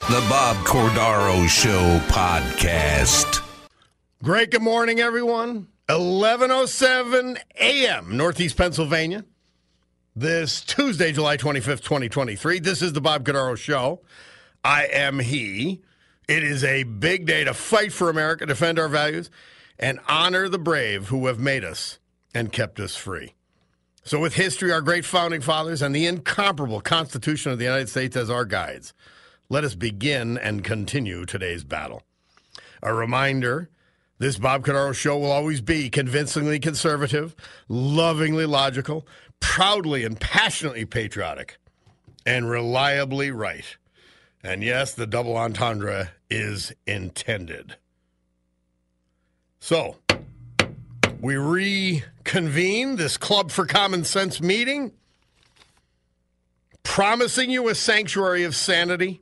The Bob Cordaro Show podcast. Great good morning, everyone. 11.07 a.m., Northeast Pennsylvania. This Tuesday, July 25th, 2023. This is the Bob Cordaro Show. I am he. It is a big day to fight for America, defend our values, and honor the brave who have made us and kept us free. So, with history, our great founding fathers, and the incomparable Constitution of the United States as our guides, let us begin and continue today's battle. A reminder this Bob Cordaro show will always be convincingly conservative, lovingly logical, proudly and passionately patriotic, and reliably right. And yes, the double entendre is intended. So, we reconvene this Club for Common Sense meeting, promising you a sanctuary of sanity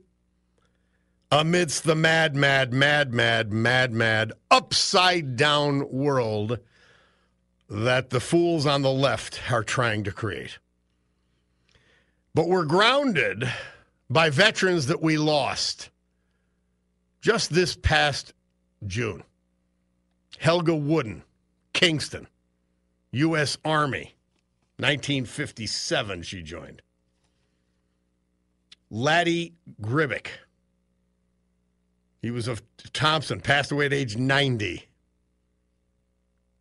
amidst the mad, mad, mad, mad, mad, mad, upside down world that the fools on the left are trying to create. But we're grounded by veterans that we lost just this past June. Helga Wooden, Kingston, U.S. Army, 1957, she joined. Laddie Gribik, he was of Thompson, passed away at age 90.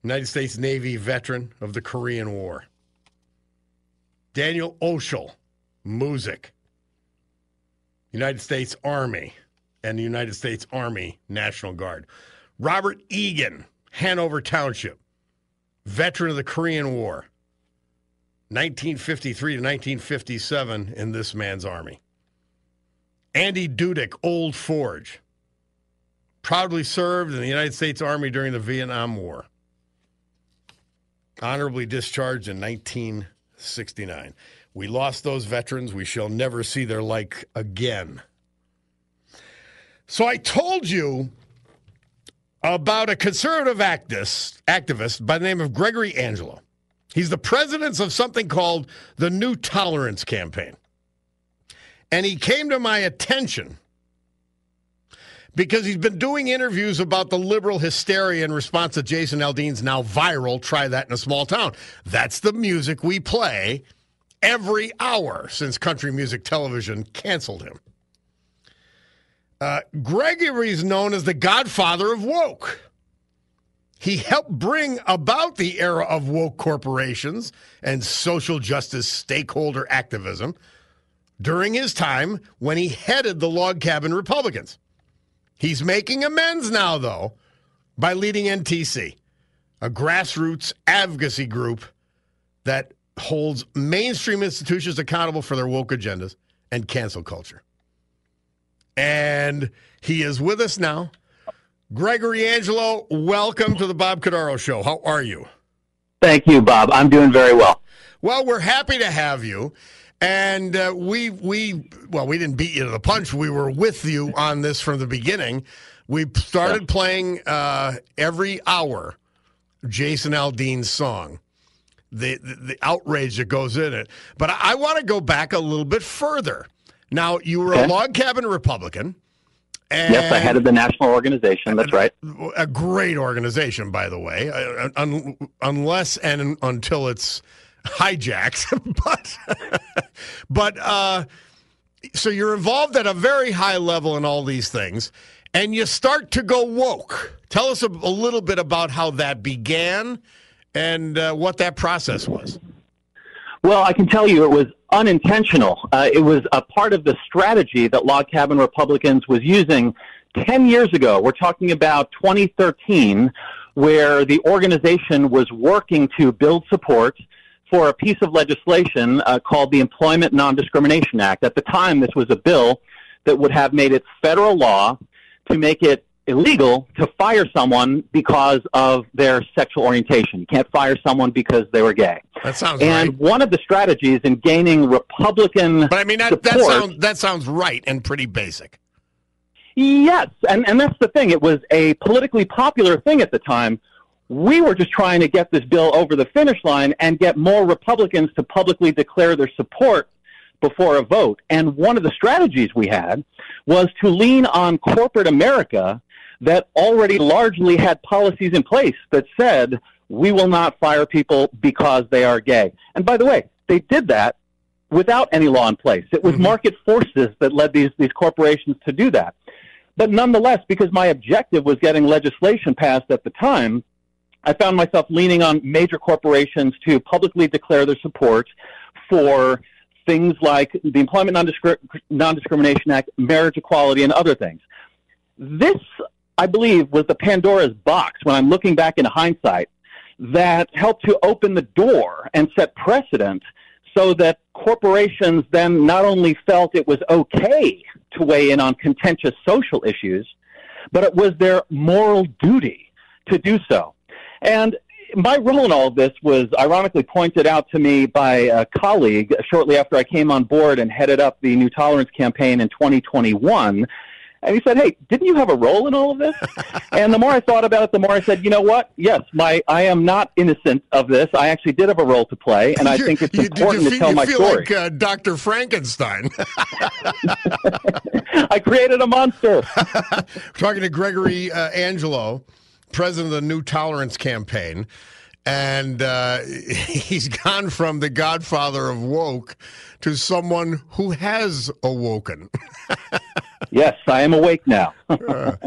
United States Navy veteran of the Korean War. Daniel Oshel, Moosic, United States Army and the United States Army National Guard. Robert Egan, Hanover Township, veteran of the Korean War, 1953 to 1957 in this man's army. Andy Dudick, Old Forge, proudly served in the United States Army during the Vietnam War. Honorably discharged in 1969. We lost those veterans. We shall never see their like again. So I told you about a conservative activist, activist by the name of Gregory Angelo. He's the president of something called the New Tolerance Campaign. And he came to my attention because he's been doing interviews about the liberal hysteria in response to Jason Aldean's now viral Try That in a Small Town. That's the music we play every hour since country music television canceled him. Uh, Gregory is known as the godfather of woke. He helped bring about the era of woke corporations and social justice stakeholder activism during his time when he headed the log cabin Republicans. He's making amends now, though, by leading NTC, a grassroots advocacy group that holds mainstream institutions accountable for their woke agendas and cancel culture. And he is with us now. Gregory Angelo, welcome to the Bob Cordaro Show. How are you? Thank you, Bob. I'm doing very well. Well, we're happy to have you. And uh, we we well, we didn't beat you to the punch. We were with you on this from the beginning. We started yeah. playing uh, every hour Jason Aldean's song, the, the, the outrage that goes in it. But I, I want to go back a little bit further. Now, you were okay. a log cabin Republican, yes, I headed the national organization. That's right. A great organization, by the way, uh, un- unless and until it's hijacked. but, but uh, so you're involved at a very high level in all these things, and you start to go woke. Tell us a, a little bit about how that began and uh, what that process was. Well, I can tell you it was unintentional. Uh, it was a part of the strategy that log cabin Republicans was using 10 years ago. We're talking about 2013, where the organization was working to build support for a piece of legislation uh, called the Employment Non-Discrimination Act. At the time, this was a bill that would have made it federal law to make it illegal to fire someone because of their sexual orientation. You can't fire someone because they were gay. That sounds and right. one of the strategies in gaining Republican But I mean that, that sounds that sounds right and pretty basic. Yes, and, and that's the thing. It was a politically popular thing at the time. We were just trying to get this bill over the finish line and get more Republicans to publicly declare their support before a vote. And one of the strategies we had was to lean on corporate America that already largely had policies in place that said, we will not fire people because they are gay. And by the way, they did that without any law in place. It was Mhm. market forces that led these, these corporations to do that. But nonetheless, because my objective was getting legislation passed at the time, I found myself leaning on major corporations to publicly declare their support for things like the Employment Non-Discri- Non-Discrimination Act, marriage equality, and other things. This, I believe, was the Pandora's box when I'm looking back in hindsight that helped to open the door and set precedent so that corporations then not only felt it was okay to weigh in on contentious social issues, but it was their moral duty to do so. And my role in all of this was ironically pointed out to me by a colleague shortly after I came on board and headed up the New Tolerance campaign in 2021. And he said, "Hey, didn't you have a role in all of this?" and the more I thought about it, the more I said, "You know what? Yes, my I am not innocent of this. I actually did have a role to play, and I think it's you- important you to feel, tell you my feel story. like uh, Dr. Frankenstein. I created a monster." talking to Gregory uh, Angelo, president of the New Tolerance campaign, and uh, he's gone from the godfather of woke to someone who has awoken. yes, I am awake now.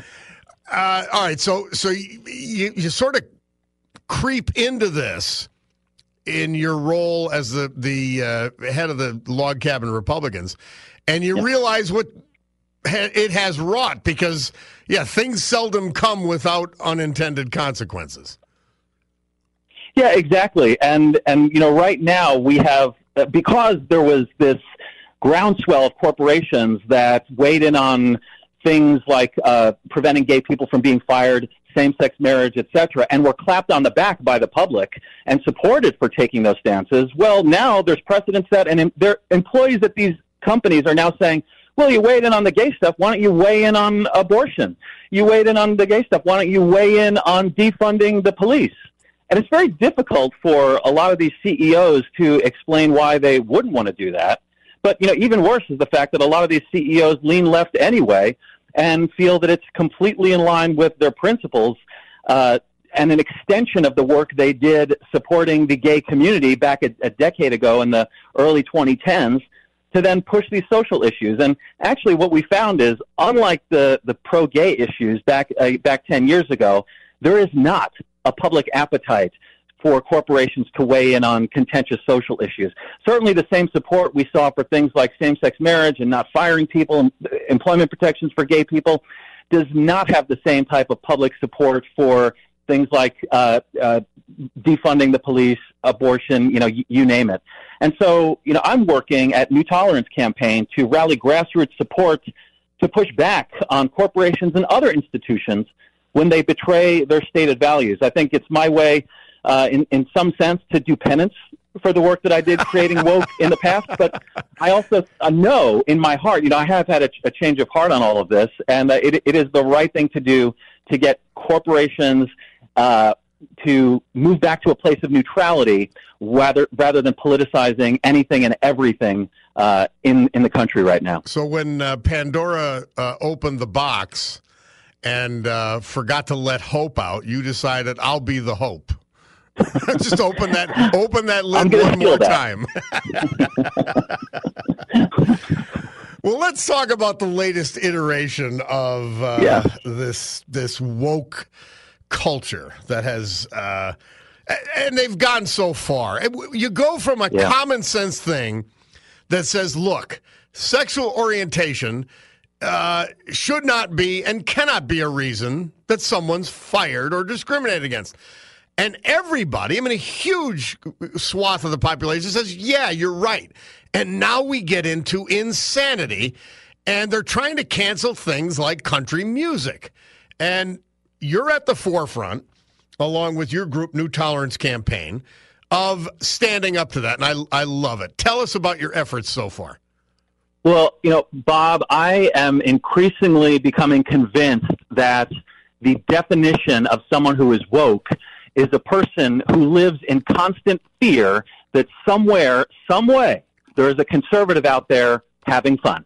Uh, all right, so so you, you, you sort of creep into this in your role as the the uh, head of the log cabin Republicans, and you realize what it has wrought because yeah, things seldom come without unintended consequences. Yeah, exactly. And and you know, right now we have uh, because there was this groundswell of corporations that weighed in on things like uh, preventing gay people from being fired, same-sex marriage, etc., and were clapped on the back by the public and supported for taking those stances. Well, now there's precedent set, and em- their employees at these companies are now saying, "Well, you weighed in on the gay stuff. Why don't you weigh in on abortion? You weighed in on the gay stuff. Why don't you weigh in on defunding the police?" And it's very difficult for a lot of these CEOs to explain why they wouldn't want to do that. But you know, even worse is the fact that a lot of these CEOs lean left anyway and feel that it's completely in line with their principles uh, and an extension of the work they did supporting the gay community back a, a decade ago in the early 2010s to then push these social issues. And actually, what we found is, unlike the the pro-gay issues back uh, back 10 years ago, there is not a public appetite for corporations to weigh in on contentious social issues. Certainly, the same support we saw for things like same-sex marriage and not firing people, and employment protections for gay people, does not have the same type of public support for things like uh, uh, defunding the police, abortion, you know, y- you name it. And so, you know, I'm working at New Tolerance campaign to rally grassroots support to push back on corporations and other institutions when they betray their stated values. I think it's my way, uh, in, in some sense, to do penance for the work that I did creating woke in the past. But I also uh, know in my heart, you know, I have had a, a change of heart on all of this, and uh, it, it is the right thing to do to get corporations uh, to move back to a place of neutrality rather rather than politicizing anything and everything uh, in in the country right now. So when uh, Pandora uh, opened the box and uh, forgot to let hope out, you decided I'll be the hope. Just open that open that lid one more that. time. well, let's talk about the latest iteration of uh, yeah. this this woke culture that has. Uh, and they've gone so far. You go from a yeah. common sense thing that says, look, sexual orientation uh, should not be and cannot be a reason that someone's fired or discriminated against. And everybody, I mean, a huge swath of the population says, yeah, you're right. And now we get into insanity, and they're trying to cancel things like country music. And you're at the forefront, along with your group, New Tolerance Campaign, of standing up to that. And I, I love it. Tell us about your efforts so far. Well, you know, Bob, I am increasingly becoming convinced that the definition of someone who is woke is a person who lives in constant fear that somewhere, some way, there is a conservative out there having fun.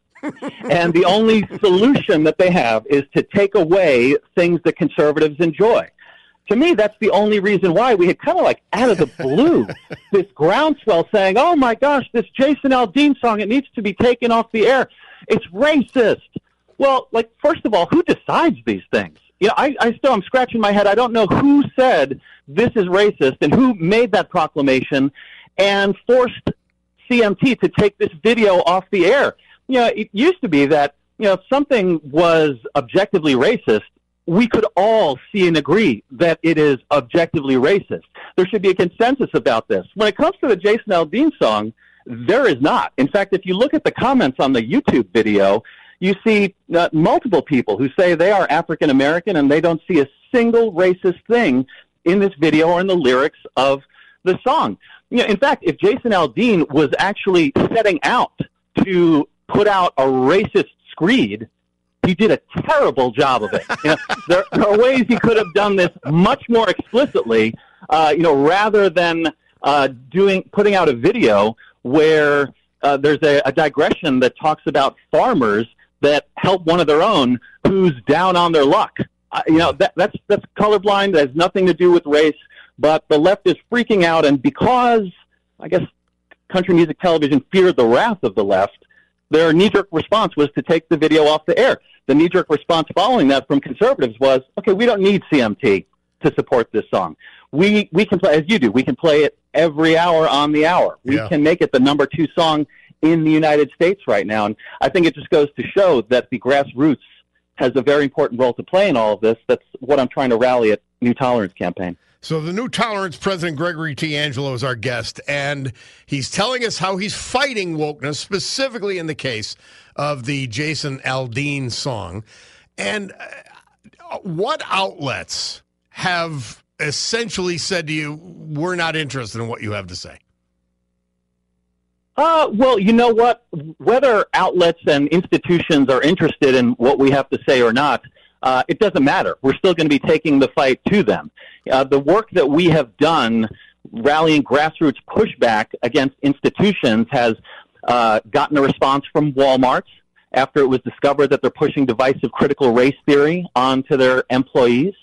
And the only solution that they have is to take away things that conservatives enjoy. To me, that's the only reason why we had kind of like out of the blue this groundswell saying, "Oh my gosh, this Jason Aldean song it needs to be taken off the air. It's racist." Well, like first of all, who decides these things? You know, I, I still I'm scratching my head. I don't know who said this is racist and who made that proclamation and forced CMT to take this video off the air. You know, it used to be that, you know, if something was objectively racist, we could all see and agree that it is objectively racist. There should be a consensus about this. When it comes to the Jason Aldean song, there is not. In fact, if you look at the comments on the YouTube video, you see uh, multiple people who say they are African American and they don't see a single racist thing in this video or in the lyrics of the song. You know, in fact, if Jason Aldean was actually setting out to put out a racist screed, he did a terrible job of it. You know, there, there, are ways he could have done this much more explicitly. Uh, you know, rather than uh, doing putting out a video where uh, there's a, a digression that talks about farmers that help one of their own who's down on their luck. Uh, you know, that, that's that's colorblind. That has nothing to do with race. But the left is freaking out, and because I guess country music television feared the wrath of the left, their knee-jerk response was to take the video off the air. The knee-jerk response following that from conservatives was, okay, we don't need CMT to support this song. We we can play as you do. We can play it every hour on the hour. We yeah. can make it the number two song in the United States right now. And I think it just goes to show that the grassroots has a very important role to play in all of this. That's what I'm trying to rally at New Tolerance campaign. So the New Tolerance President Gregory T. Angelo is our guest, and he's telling us how he's fighting wokeness, specifically in the case of the Jason Aldean song. And uh, what outlets have essentially said to you, "We're not interested in what you have to say"? Uh, well, you know what? Whether outlets and institutions are interested in what we have to say or not, uh, it doesn't matter. We're still going to be taking the fight to them. Uh, the work that we have done rallying grassroots pushback against institutions has uh, gotten a response from Walmart after it was discovered that they're pushing divisive critical race theory onto their employees.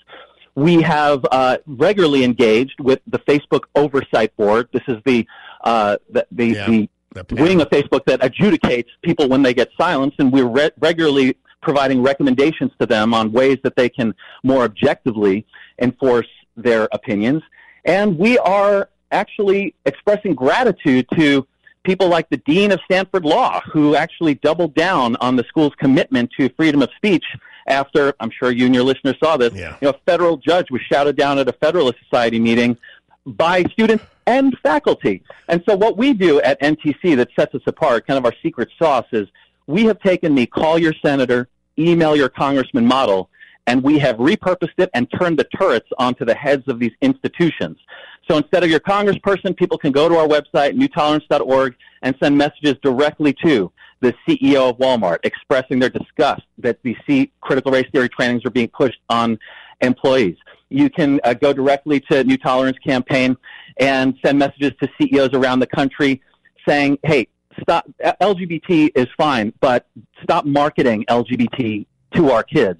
We have uh, regularly engaged with the Facebook Oversight Board. This is the uh, the, the, yeah. the wing of Facebook that adjudicates people when they get silenced, and we're re- regularly providing recommendations to them on ways that they can more objectively enforce their opinions. And we are actually expressing gratitude to people like the dean of Stanford Law, who actually doubled down on the school's commitment to freedom of speech after I'm sure you and your listeners saw this. Yeah. You know, a federal judge was shouted down at a Federalist Society meeting by students and faculty. And so what we do at NTC that sets us apart, kind of our secret sauce, is we have taken the call your senator, email your congressman model, and we have repurposed it and turned the turrets onto the heads of these institutions. So instead of your congressperson, people can go to our website, newtolerance.org, and send messages directly to the CEO of Walmart expressing their disgust that the C critical race theory trainings are being pushed on employees. You can uh, go directly to New Tolerance Campaign and send messages to CEOs around the country saying, hey, stop, LGBT is fine, but stop marketing LGBT to our kids.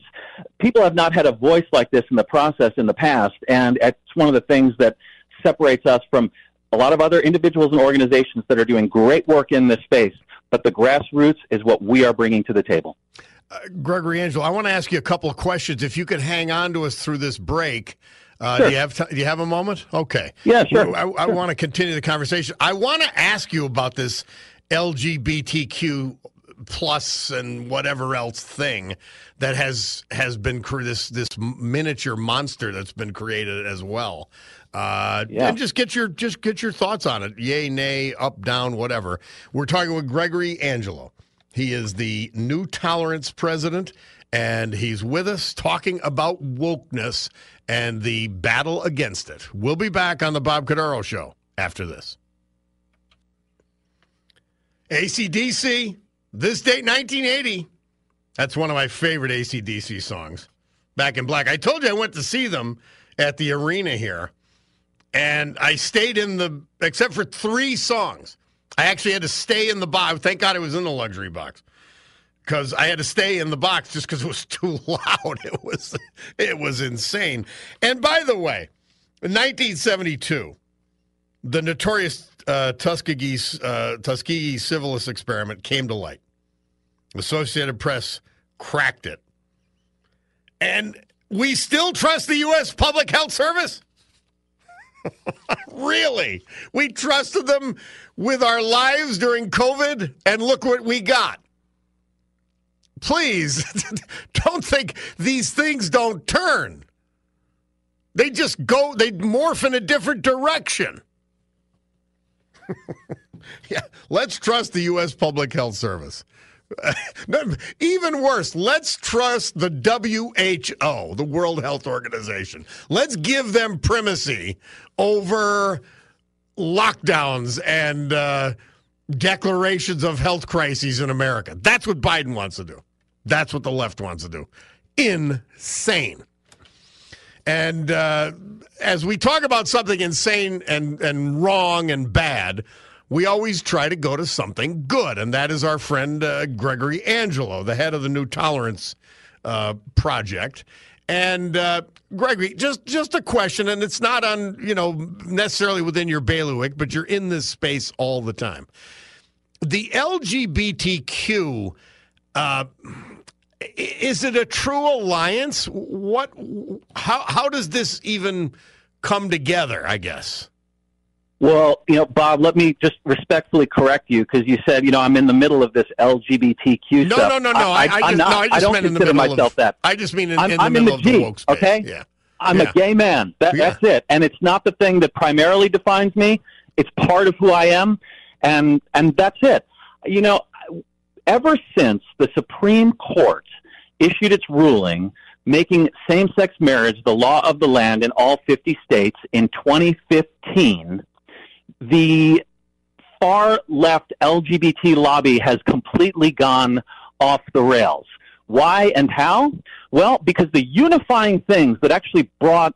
People have not had a voice like this in the process in the past, and it's one of the things that separates us from a lot of other individuals and organizations that are doing great work in this space. But the grassroots is what we are bringing to the table. Uh, Gregory Angel, I want to ask you a couple of questions. If you could hang on to us through this break, uh, sure. do you have t- do you have a moment? Okay. Yeah, sure. I, I, I want to continue the conversation. I want to ask you about this LGBTQ plus and whatever else thing that has has been cre- this this miniature monster that's been created as well. Uh, yeah. And just get your just get your thoughts on it. Yay, nay, up, down, whatever. We're talking with Gregory Angelo. He is the New Tolerance president, and he's with us talking about wokeness and the battle against it. We'll be back on the Bob Cordaro Show after this. ACDC, this date 1980. That's one of my favorite ACDC songs. Back in Black. I told you I went to see them at the arena here, and I stayed in the, except for three songs. I actually had to stay in the box. Thank God it was in the luxury box because I had to stay in the box just because it was too loud. It was it was insane. And by the way, in 1972, the notorious uh, Tuskegee uh, Tuskegee syphilis experiment came to light. Associated Press cracked it, and we still trust the U.S. Public Health Service. really, we trusted them with our lives during COVID, and look what we got please don't think these things don't turn. They just go, they morph in a different direction. yeah, let's trust the U.S. Public Health Service. Even worse, let's trust the WHO, the World Health Organization. Let's give them primacy over lockdowns and uh, declarations of health crises in America. That's what Biden wants to do. That's what the left wants to do. Insane. And uh, as we talk about something insane and, and wrong and bad, we always try to go to something good. And that is our friend uh, Gregory Angelo, the head of the New Tolerance uh, Project. And uh, Gregory, just just a question, and it's not on you know necessarily within your bailiwick, but you're in this space all the time. The LGBTQ uh, is it a true alliance? What? How? How does this even come together? I guess. Well, you know, Bob, let me just respectfully correct you because you said, you know, I'm in the middle of this LGBTQ no, stuff. No, no, no, no. I, I, I just, not, no, I just don't meant consider myself of, that. I just mean in, I'm, in the I'm middle in the of G, the woke space. Okay. Yeah. I'm yeah. a gay man. That, yeah. That's it, and it's not the thing that primarily defines me. It's part of who I am, and and that's it. You know, ever since the Supreme Court issued its ruling making same sex marriage the law of the land in all 50 states in 2015, the far left LGBT lobby has completely gone off the rails. Why and how? Well, because the unifying things that actually brought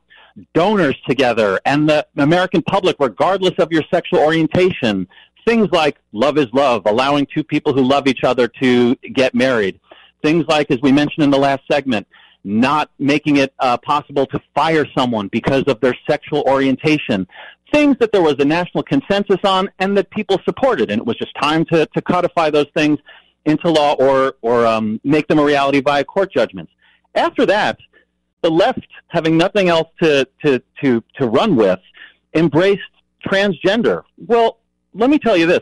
donors together and the American public, regardless of your sexual orientation, things like love is love, allowing two people who love each other to get married, things like, as we mentioned in the last segment, not making it uh, possible to fire someone because of their sexual orientation. Things that there was a national consensus on and that people supported. And it was just time to, to codify those things into law or, or um, make them a reality via court judgments. After that, the left, having nothing else to, to, to, to run with, embraced transgender. Well, let me tell you this.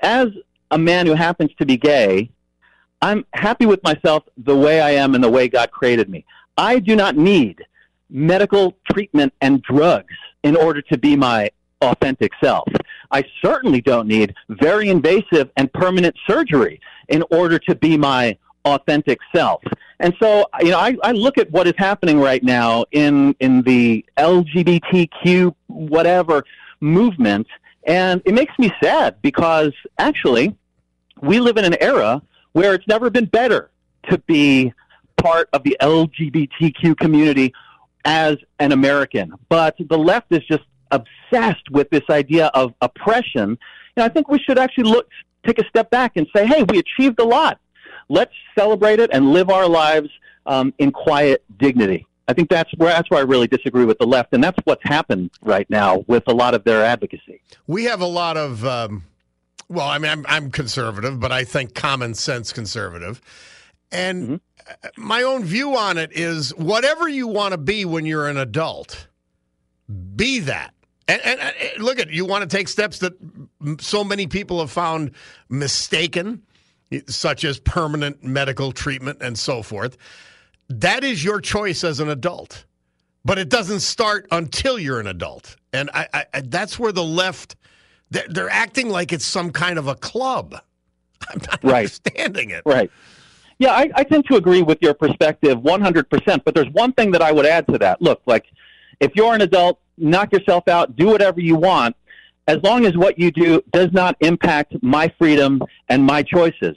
As a man who happens to be gay, I'm happy with myself the way I am and the way God created me. I do not need medical treatment and drugs in order to be my authentic self. I certainly don't need very invasive and permanent surgery in order to be my authentic self. And so, you know, I, I look at what is happening right now in in the LGBTQ whatever movement, and it makes me sad because actually, we live in an era where it's never been better to be part of the LGBTQ community as an American. But the left is just obsessed with this idea of oppression. And I think we should actually look, take a step back and say, hey, we achieved a lot. Let's celebrate it and live our lives um, in quiet dignity. I think that's where that's where I really disagree with the left, and that's what's happened right now with a lot of their advocacy. We have a lot of, um, well, I mean, I'm, I'm conservative, but I think common sense conservative, and mm-hmm. my own view on it is whatever you want to be when you're an adult, be that. And, and, and look at you want to take steps that so many people have found mistaken, such as permanent medical treatment and so forth that is your choice as an adult, but it doesn't start until you're an adult. And I, I, that's where the left they're, they're, acting like it's some kind of a club. I'm not right. understanding it. Right. Yeah, I, I tend to agree with your perspective 100%. But there's one thing that I would add to that. Look, like if you're an adult, knock yourself out, do whatever you want, as long as what you do does not impact my freedom and my choices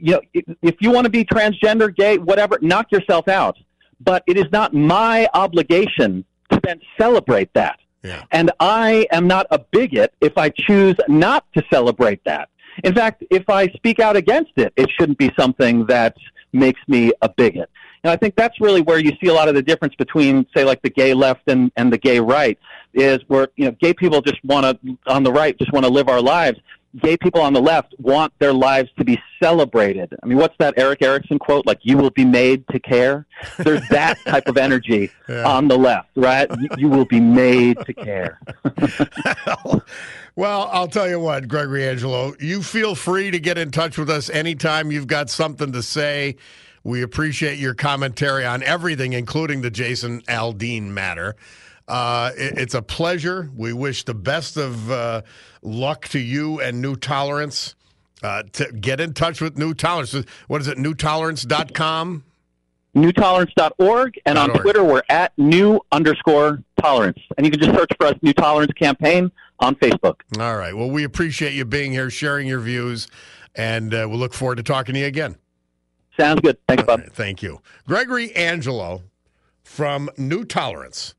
you know, if you want to be transgender, gay, whatever, knock yourself out. But it is not my obligation to then celebrate that. Yeah. And I am not a bigot if I choose not to celebrate that. In fact, if I speak out against it, it shouldn't be something that makes me a bigot. And I think that's really where you see a lot of the difference between, say, like the gay left and, and the gay right, is where, you know, gay people just want to, on the right, just want to live our lives gay people on the left want their lives to be celebrated. I mean, what's that Erick Erickson quote? Like, you will be made to care. There's that type of energy yeah. on the left, right? You, you will be made to care. well, I'll tell you what, Gregory Angelo, you feel free to get in touch with us anytime you've got something to say. We appreciate your commentary on everything, including the Jason Aldean matter. Uh, it, it's a pleasure. We wish the best of uh, luck to you and New Tolerance. Uh, to get in touch with New Tolerance. What is it, newtolerance.com? Newtolerance.org. And on Twitter, we're at new underscore tolerance. And you can just search for us, New Tolerance Campaign, on Facebook. All right. Well, we appreciate you being here, sharing your views, and uh, we'll look forward to talking to you again. Sounds good. Thanks, Bob. Right, thank you. Gregory Angelo from New Tolerance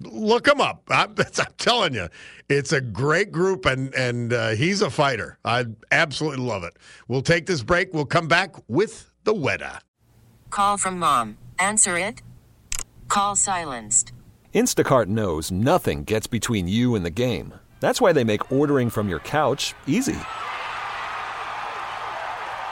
look him up. I'm, I'm, telling you, it's a great group, and and uh, he's a fighter. I absolutely love it. We'll take this break. We'll come back with the weather. Call from mom. Answer it. Call silenced. Instacart knows nothing gets between you and the game. That's why they make ordering from your couch easy.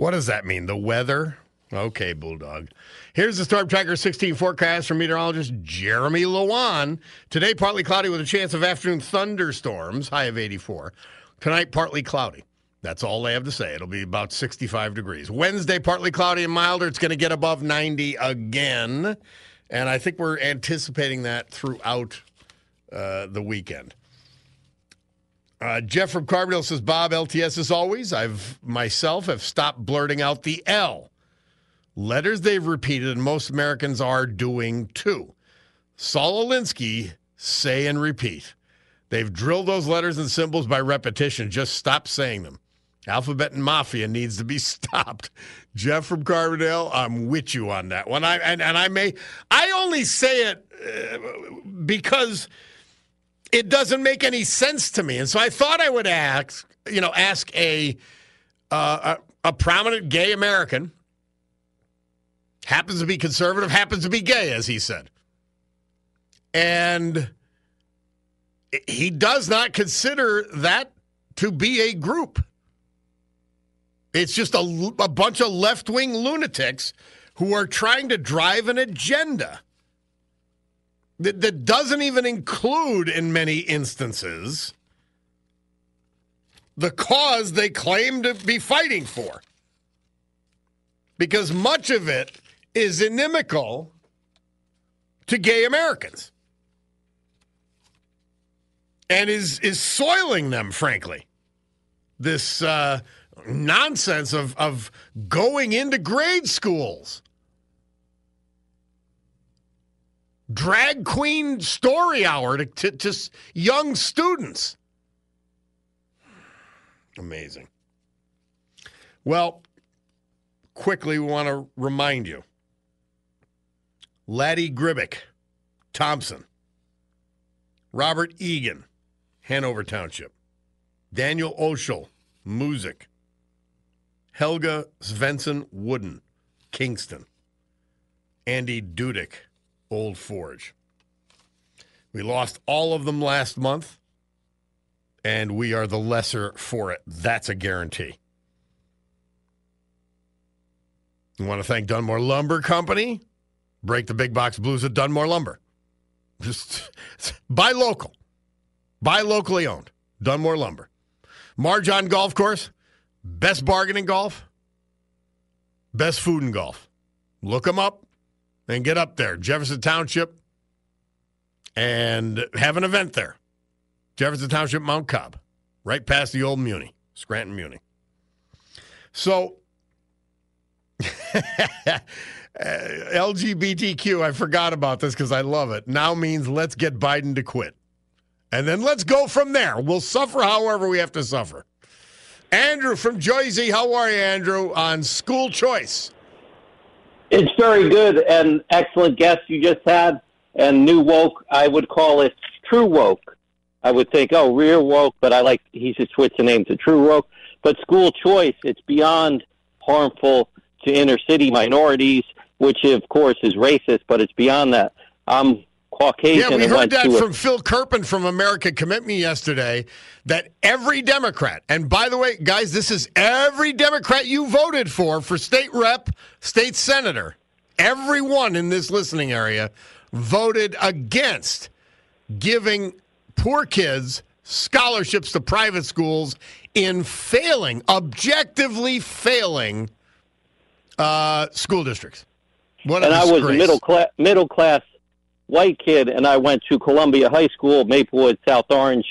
What does that mean? The weather? Okay, Bulldog. Here's the Storm Tracker 16 forecast from meteorologist Jeremy Lewan. Today, partly cloudy with a chance of afternoon thunderstorms, high of 84. Tonight, partly cloudy. That's all they have to say. It'll be about 65 degrees. Wednesday, partly cloudy and milder. It's going to get above 90 again. And I think we're anticipating that throughout uh, the weekend. Uh, Jeff from Carbondale says, Bob, LTS as always. I've myself have stopped blurting out the L. Letters they've repeated, and most Americans are doing too. Saul Alinsky, say and repeat. They've drilled those letters and symbols by repetition. Just stop saying them. Alphabet and Mafia needs to be stopped. Jeff from Carbondale, I'm with you on that one. I and, and I may I only say it uh, because it doesn't make any sense to me. And so I thought I would ask, you know, ask a uh, a, a prominent gay American, happens to be conservative, happens to be gay, as he said, and he does not consider that to be a group. It's just a, a bunch of left wing lunatics who are trying to drive an agenda that, that doesn't even include, in many instances, the cause they claim to be fighting for. Because much of it is inimical to gay Americans and is, is soiling them, frankly. This uh, nonsense of, of going into grade schools. Drag queen story hour to, to, to young students. Amazing. Well, quickly, we want to remind you. Laddie Gribbick, Thompson, Robert Egan, Hanover Township, Daniel Oschel, Moosic, Helga Svensson Wooden, Kingston, Andy Dudick, Old Forge. We lost all of them last month and we are the lesser for it. That's a guarantee. You want to thank Dunmore Lumber Company? Break the big box blues at Dunmore Lumber. Just buy local, buy locally owned. Dunmore Lumber. Mar-John Golf Course, best bargain in golf, best food in golf. Look them up and get up there. Jefferson Township and have an event there. Jefferson Township, Mount Cobb, right past the old Muni, Scranton Muni. So, LGBTQ, I forgot about this because I love it, now means let's get Biden to quit. And then let's go from there. We'll suffer however we have to suffer. Andrew from Jersey, how are you, Andrew, on school choice? It's very good and excellent guest you just had. And new woke, I would call it true woke. I would think, oh, real woke, but I like he should switch the name to true woke. But school choice, it's beyond harmful to inner city minorities, which of course is racist, but it's beyond that. I'm Caucasian. Yeah, we heard that from a- Phil Kerpen from American Commitment yesterday. That every Democrat, and by the way, guys, this is every Democrat you voted for for state rep, state senator. Everyone in this listening area voted against giving poor kids scholarships to private schools in failing, objectively failing uh, school districts. What and I was a middle class, middle class white kid, and I went to Columbia High School, Maplewood, South Orange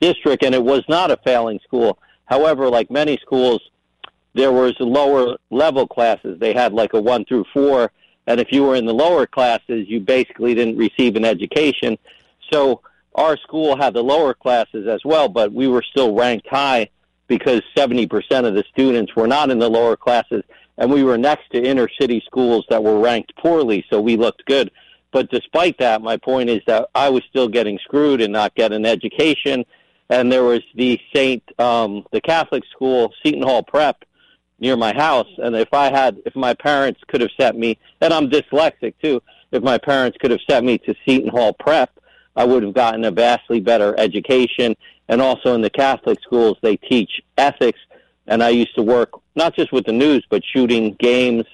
district, and it was not a failing school. However, like many schools, there was lower level classes. They had like a one through four, and if you were in the lower classes, you basically didn't receive an education. So our school had the lower classes as well, but we were still ranked high because 70% of the students were not in the lower classes, and we were next to inner city schools that were ranked poorly, so we looked good. But despite that, my point is that I was still getting screwed and not getting an education. And there was the Saint, um, the Catholic school, Seton Hall Prep, near my house. And if I had, if my parents could have sent me, and I'm dyslexic too, if my parents could have sent me to Seton Hall Prep, I would have gotten a vastly better education. And also in the Catholic schools, they teach ethics. And I used to work not just with the news, but shooting games,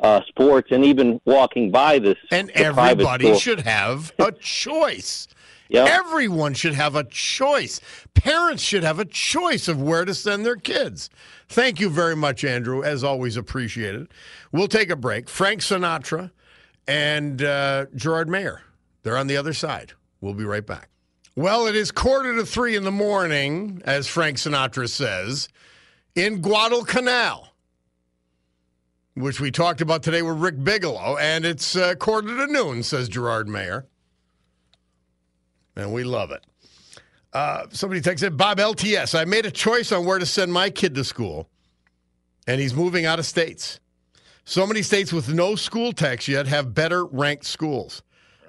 uh, sports, and even walking by this. And everybody should have a choice. Yep. Everyone should have a choice. Parents should have a choice of where to send their kids. Thank you very much, Andrew. As always, appreciated. We'll take a break. Frank Sinatra and uh, Gerard Mayer. They're on the other side. We'll be right back. Well, it is quarter to three in the morning, as Frank Sinatra says, in Guadalcanal, which we talked about today with Rick Bigelow, and it's uh, quarter to noon, says Gerard Mayer. And we love it. Uh, somebody texted Bob LTS. I made a choice on where to send my kid to school, and he's moving out of states. So many states with no school tax yet have better ranked schools.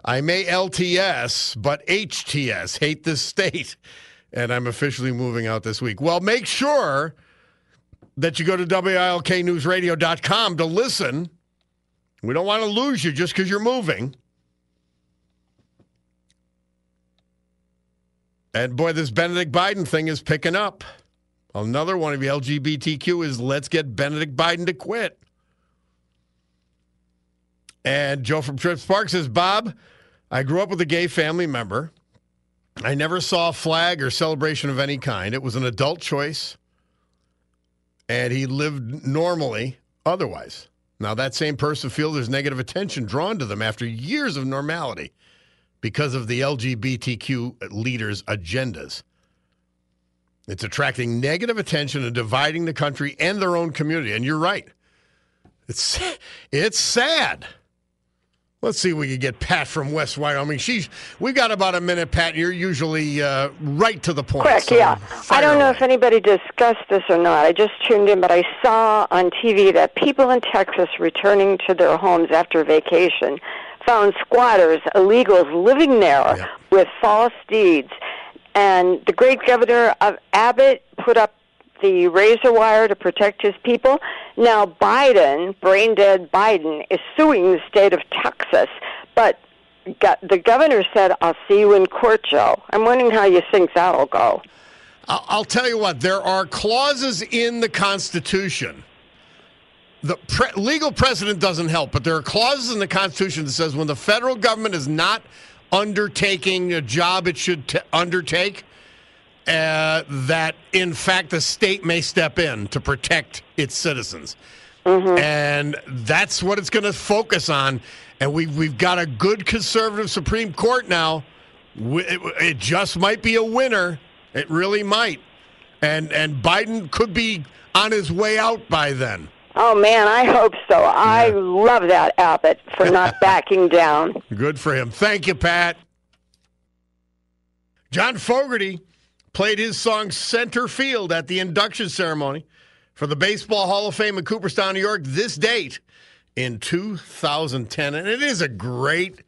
I may LTS, but HTS, hate this state. And I'm officially moving out this week. Well, make sure that you go to WILKNewsRadio.com to listen. We don't want to lose you just because you're moving. And boy, this Benedict Biden thing is picking up. Another one of the LGBTQ is let's get Benedict Biden to quit. And Joe from Trips Park says, Bob, I grew up with a gay family member. I never saw a flag or celebration of any kind. It was an adult choice, and he lived normally otherwise. Now, that same person feels there's negative attention drawn to them after years of normality because of the LGBTQ leaders' agendas. It's attracting negative attention and dividing the country and their own community. And you're right. It's it's sad. Let's see if we can get Pat from West Wyoming. She's we got about a minute, Pat. You're usually uh, right to the point. Quick, so yeah. I don't know if anybody discussed this or not. I just tuned in, but I saw on TV that people in Texas returning to their homes after vacation found squatters, illegals living there with false deeds. And the great governor of Abbott put up the razor wire to protect his people. Now Biden, brain dead Biden, is suing the state of Texas. But the governor said, I'll see you in court, Joe. I'm wondering how you think that'll go. I'll tell you what. There are clauses in the Constitution. The pre- legal precedent doesn't help, but there are clauses in the Constitution that says when the federal government is not undertaking a job it should t- undertake, uh, that in fact the state may step in to protect its citizens. And that's what it's going to focus on. And we, we've got a good conservative Supreme Court now. It, it just might be a winner. It really might. And, and Biden could be on his way out by then. Oh man, I hope so. I love that Abbott for not backing down. Good for him. Thank you, Pat. John Fogerty played his song Center Field at the induction ceremony for the Baseball Hall of Fame in Cooperstown, New York, this date in 2010. And it is a great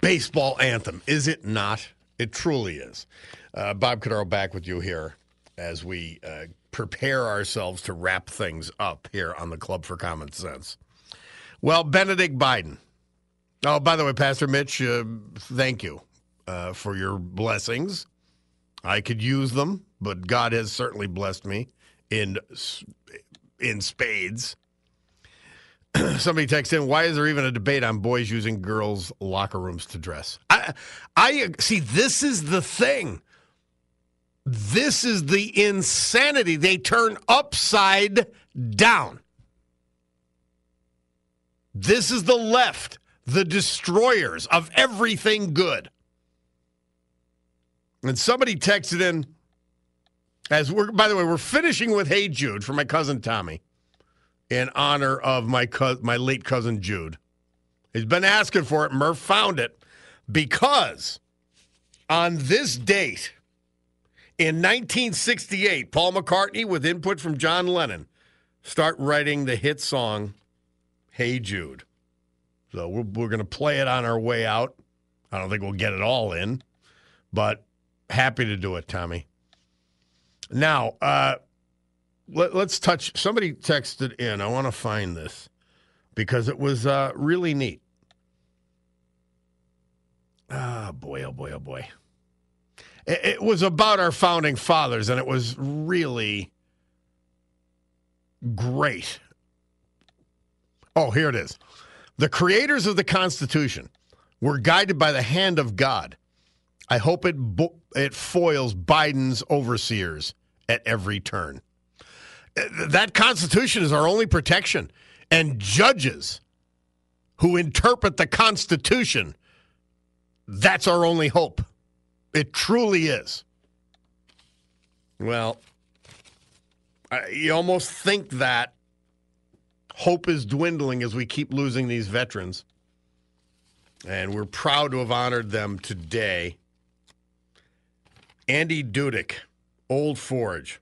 baseball anthem, is it not? It truly is. Uh, Bob Cordaro back with you here as we uh, prepare ourselves to wrap things up here on the Club for Common Sense. Well, Benedict Biden. Oh, by the way, Pastor Mitch, uh, thank you uh, for your blessings. I could use them, but God has certainly blessed me in in spades. Somebody texted in, "Why is there even a debate on boys using girls' locker rooms to dress?" I, I see. This is the thing. This is the insanity. They turn upside down. This is the left, the destroyers of everything good. And somebody texted in, as we're, by the way, we're finishing with Hey Jude for my cousin Tommy in honor of my, co- my late cousin Jude. He's been asking for it. Murph found it because on this date in 1968, Paul McCartney, with input from John Lennon, start writing the hit song Hey Jude. So we're, we're going to play it on our way out. I don't think we'll get it all in, but happy to do it, Tommy. Now, uh, let, us touch. Somebody texted in. I want to find this because it was uh, really neat. Ah, boy, oh boy, oh boy. It, it was about our founding fathers, and it was really great. Oh, here it is. The creators of the Constitution were guided by the hand of God. I hope it bo- it foils Biden's overseers at every turn. Uh, That Constitution is our only protection, and judges who interpret the Constitution, that's our only hope. It truly is. Well, you almost think that hope is dwindling as we keep losing these veterans. And we're proud to have honored them today. Andy Dudick, Old Forge.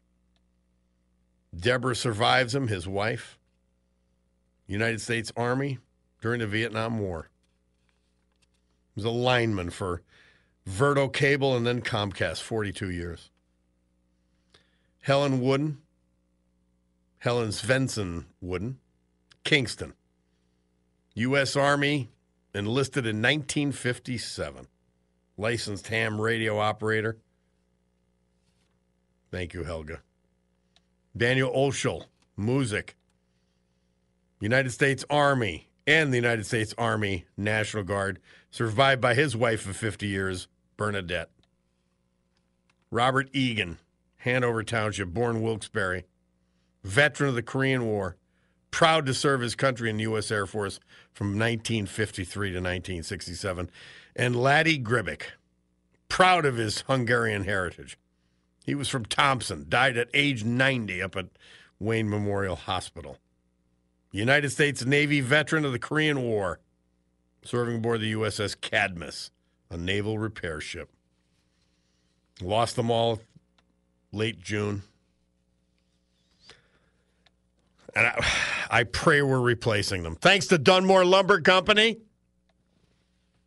Deborah survives him, his wife. United States Army during the Vietnam War. He was a lineman for Verdo Cable and then Comcast, 42 years. Helen Wooden, Helen Svensson Wooden, Kingston. U.S. Army, enlisted in 1957. Licensed ham radio operator. Thank you, Helga. Daniel Oshel, Moosic. United States Army and the United States Army National Guard, survived by his wife of 50 years, Bernadette. Robert Egan, Hanover Township, born Wilkes-Barre, veteran of the Korean War, proud to serve his country in the U.S. Air Force from 1953 to 1967. And Laddie Gribic, proud of his Hungarian heritage. He was from Thompson, died at age 90 up at Wayne Memorial Hospital. United States Navy veteran of the Korean War, serving aboard the USS Cadmus, a naval repair ship. Lost them all late June. And I, I pray we're replacing them. Thanks to Dunmore Lumber Company,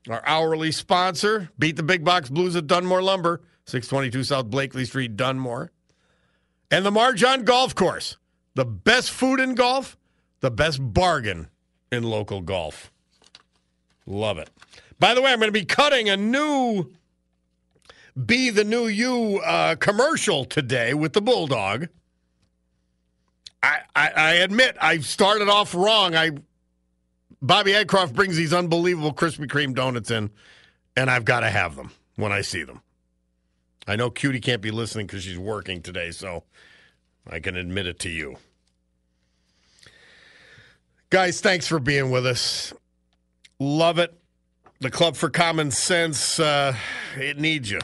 our hourly sponsor. Beat the big box blues at Dunmore Lumber, 622 South Blakely Street, Dunmore. And the Marjan Golf Course, the best food in golf, the best bargain in local golf. Love it. By the way, I'm going to be cutting a new Be the New You uh, commercial today with the Bulldog. I, I, I admit I started off wrong. I Bobby Adcroft brings these unbelievable Krispy Kreme donuts in, and I've got to have them when I see them. I know Cutie can't be listening because she's working today, so I can admit it to you. Guys, thanks for being with us. Love it. The Club for Common Sense, uh, it needs you.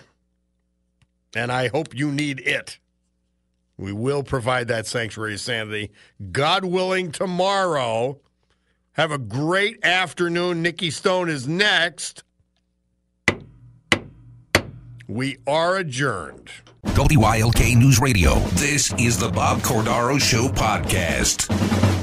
And I hope you need it. We will provide that sanctuary of sanity. God willing, tomorrow. Have a great afternoon. Nikki Stone is next. We are adjourned. WYLK News Radio. This is the Bob Cordaro Show podcast.